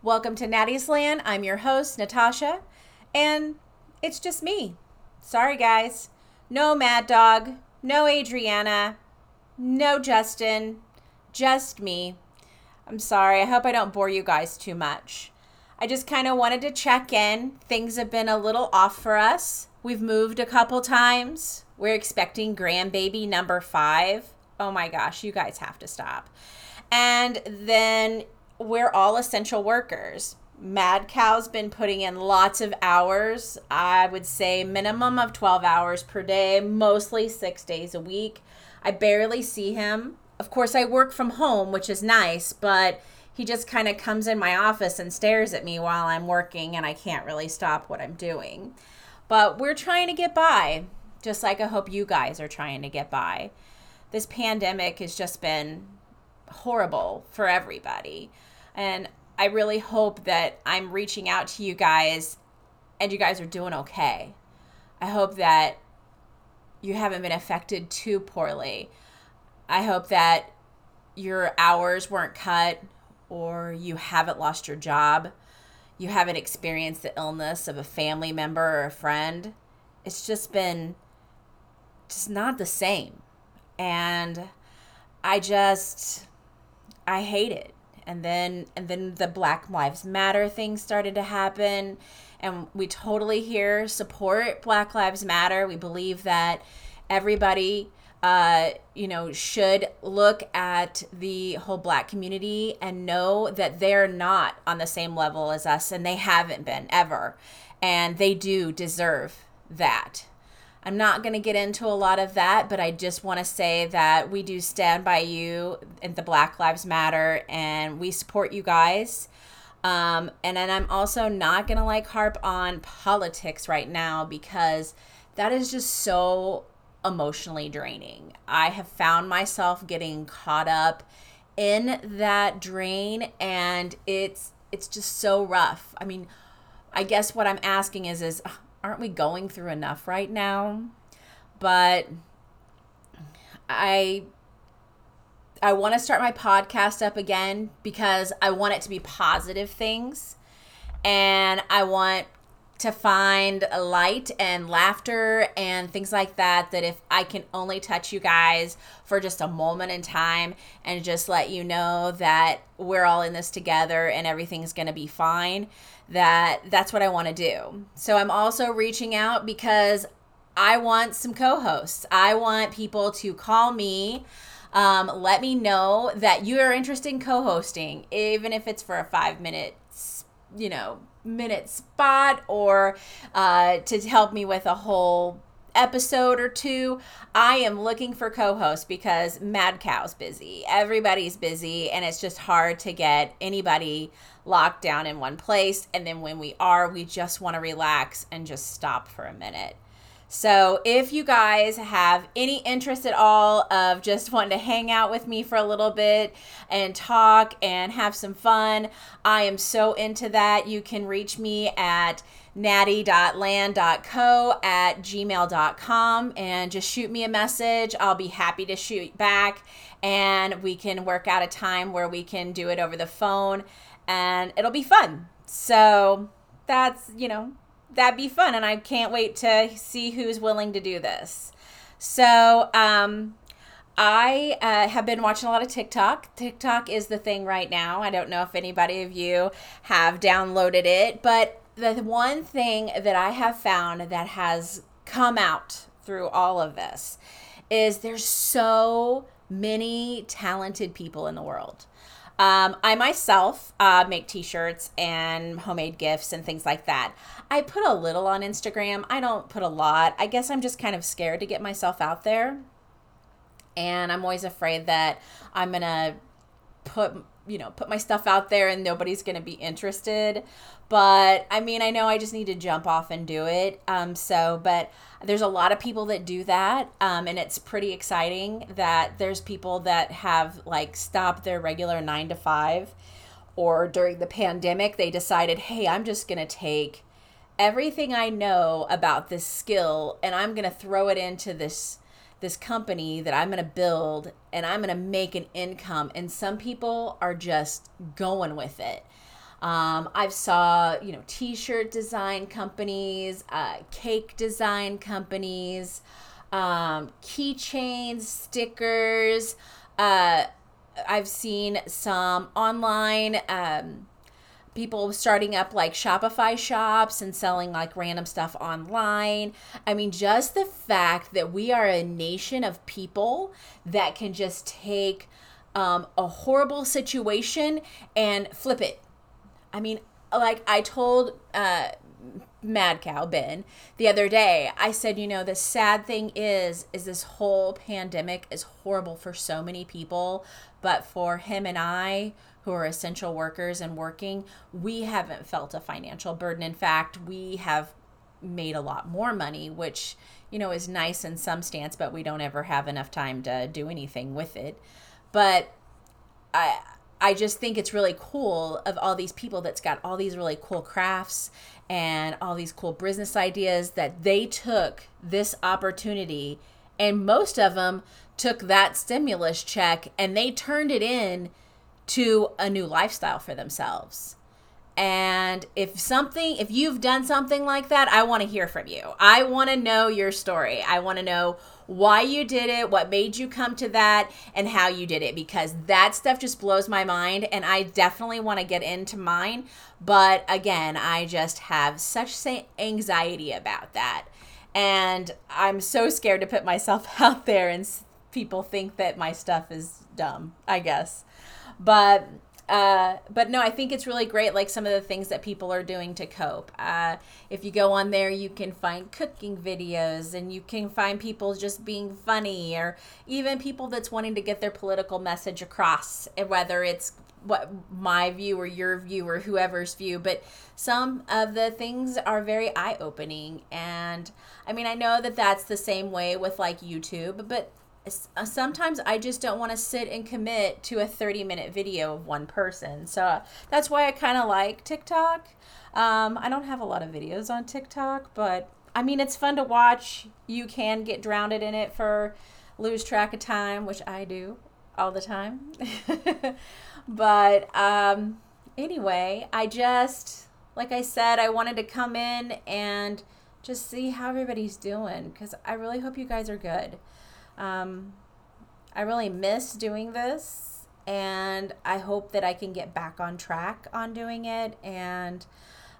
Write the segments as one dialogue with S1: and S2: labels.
S1: Welcome to Natty's Land. I'm your host, Natasha, and it's just me. Sorry, guys. No Mad Dog, no Adriana, no Justin, just me. I'm sorry. I hope I don't bore you guys too much. I just kind of wanted to check in. Things have been a little off for us. We've moved a couple times. We're expecting grandbaby number five. Oh my gosh, you guys have to stop. And then we're all essential workers. Mad Cow's been putting in lots of hours. I would say minimum of 12 hours per day, mostly six days a week. I barely see him. Of course, I work from home, which is nice, but he just kind of comes in my office and stares at me while I'm working, and I can't really stop what I'm doing. But we're trying to get by, just like I hope you guys are trying to get by. This pandemic has just been horrible for everybody. And I really hope that I'm reaching out to you guys and you guys are doing okay. I hope that you haven't been affected too poorly. I hope that your hours weren't cut or you haven't lost your job. You haven't experienced the illness of a family member or a friend. It's just been just not the same. And I just I hate it and then and then the black lives matter thing started to happen. And we totally here support black lives matter. We believe that everybody uh, you know should look at the whole black community and know that they're not on the same level as us and they haven't been ever. And they do deserve that I'm not going to get into a lot of that, but I just want to say that we do stand by you and the Black Lives Matter and we support you guys. Um, and then I'm also not going to like harp on politics right now because that is just so emotionally draining. I have found myself getting caught up in that drain and it's it's just so rough. I mean, I guess what I'm asking is is aren't we going through enough right now? But I I want to start my podcast up again because I want it to be positive things and I want to find light and laughter and things like that that if I can only touch you guys for just a moment in time and just let you know that we're all in this together and everything's going to be fine that that's what I want to do. So I'm also reaching out because I want some co-hosts. I want people to call me um, let me know that you are interested in co-hosting even if it's for a 5 minute you know minute spot or uh, to help me with a whole episode or two. I am looking for co hosts because Mad Cow's busy. Everybody's busy, and it's just hard to get anybody locked down in one place. And then when we are, we just want to relax and just stop for a minute. So, if you guys have any interest at all of just wanting to hang out with me for a little bit and talk and have some fun, I am so into that. You can reach me at natty.land.co at gmail.com and just shoot me a message. I'll be happy to shoot back and we can work out a time where we can do it over the phone and it'll be fun. So, that's, you know, that'd be fun and i can't wait to see who's willing to do this so um I uh, have been watching a lot of TikTok. TikTok is the thing right now. I don't know if anybody of you have downloaded it, but the one thing that I have found that has come out through all of this is there's so many talented people in the world. Um, I myself uh, make t shirts and homemade gifts and things like that. I put a little on Instagram. I don't put a lot. I guess I'm just kind of scared to get myself out there. And I'm always afraid that I'm going to put you know put my stuff out there and nobody's going to be interested. But i mean i know i just need to jump off and do it. Um so but there's a lot of people that do that um and it's pretty exciting that there's people that have like stopped their regular 9 to 5 or during the pandemic they decided hey i'm just going to take everything i know about this skill and i'm going to throw it into this this company that I'm going to build and I'm going to make an income. And some people are just going with it. Um, I've saw you know t-shirt design companies, uh, cake design companies, um, keychains, stickers. Uh, I've seen some online um, people starting up like Shopify shops and selling like random stuff online. I mean, just the fact that we are a nation of people that can just take um, a horrible situation and flip it. I mean, like I told uh, Mad Cow Ben the other day, I said, you know, the sad thing is, is this whole pandemic is horrible for so many people, but for him and I, who are essential workers and working, we haven't felt a financial burden. In fact, we have made a lot more money, which, you know, is nice in some stance, but we don't ever have enough time to do anything with it. But I I just think it's really cool of all these people that's got all these really cool crafts and all these cool business ideas that they took this opportunity and most of them took that stimulus check and they turned it in to a new lifestyle for themselves. And if something, if you've done something like that, I want to hear from you. I want to know your story. I want to know why you did it, what made you come to that, and how you did it because that stuff just blows my mind. And I definitely want to get into mine. But again, I just have such anxiety about that. And I'm so scared to put myself out there and people think that my stuff is dumb, I guess. But uh, but no, I think it's really great, like some of the things that people are doing to cope. Uh, if you go on there, you can find cooking videos and you can find people just being funny or even people that's wanting to get their political message across, whether it's what my view or your view or whoever's view. But some of the things are very eye opening. And I mean, I know that that's the same way with like YouTube, but sometimes I just don't want to sit and commit to a 30 minute video of one person. So uh, that's why I kind of like TikTok. Um, I don't have a lot of videos on TikTok, but I mean, it's fun to watch. You can get drowned in it for lose track of time, which I do all the time. but um, anyway, I just, like I said, I wanted to come in and just see how everybody's doing because I really hope you guys are good. Um, I really miss doing this, and I hope that I can get back on track on doing it. And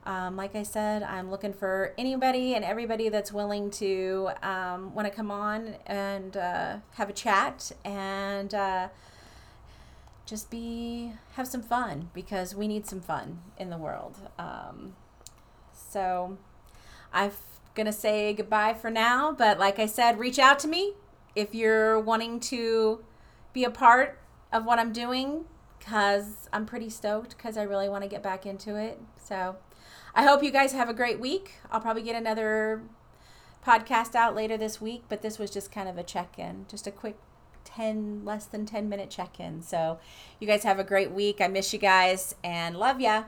S1: um, like I said, I'm looking for anybody and everybody that's willing to um, want to come on and uh, have a chat and uh, just be have some fun because we need some fun in the world. Um, so I'm gonna say goodbye for now, but like I said, reach out to me if you're wanting to be a part of what I'm doing, because I'm pretty stoked because I really want to get back into it. So I hope you guys have a great week. I'll probably get another podcast out later this week, but this was just kind of a check in, just a quick 10, less than 10 minute check in. So you guys have a great week. I miss you guys and love ya.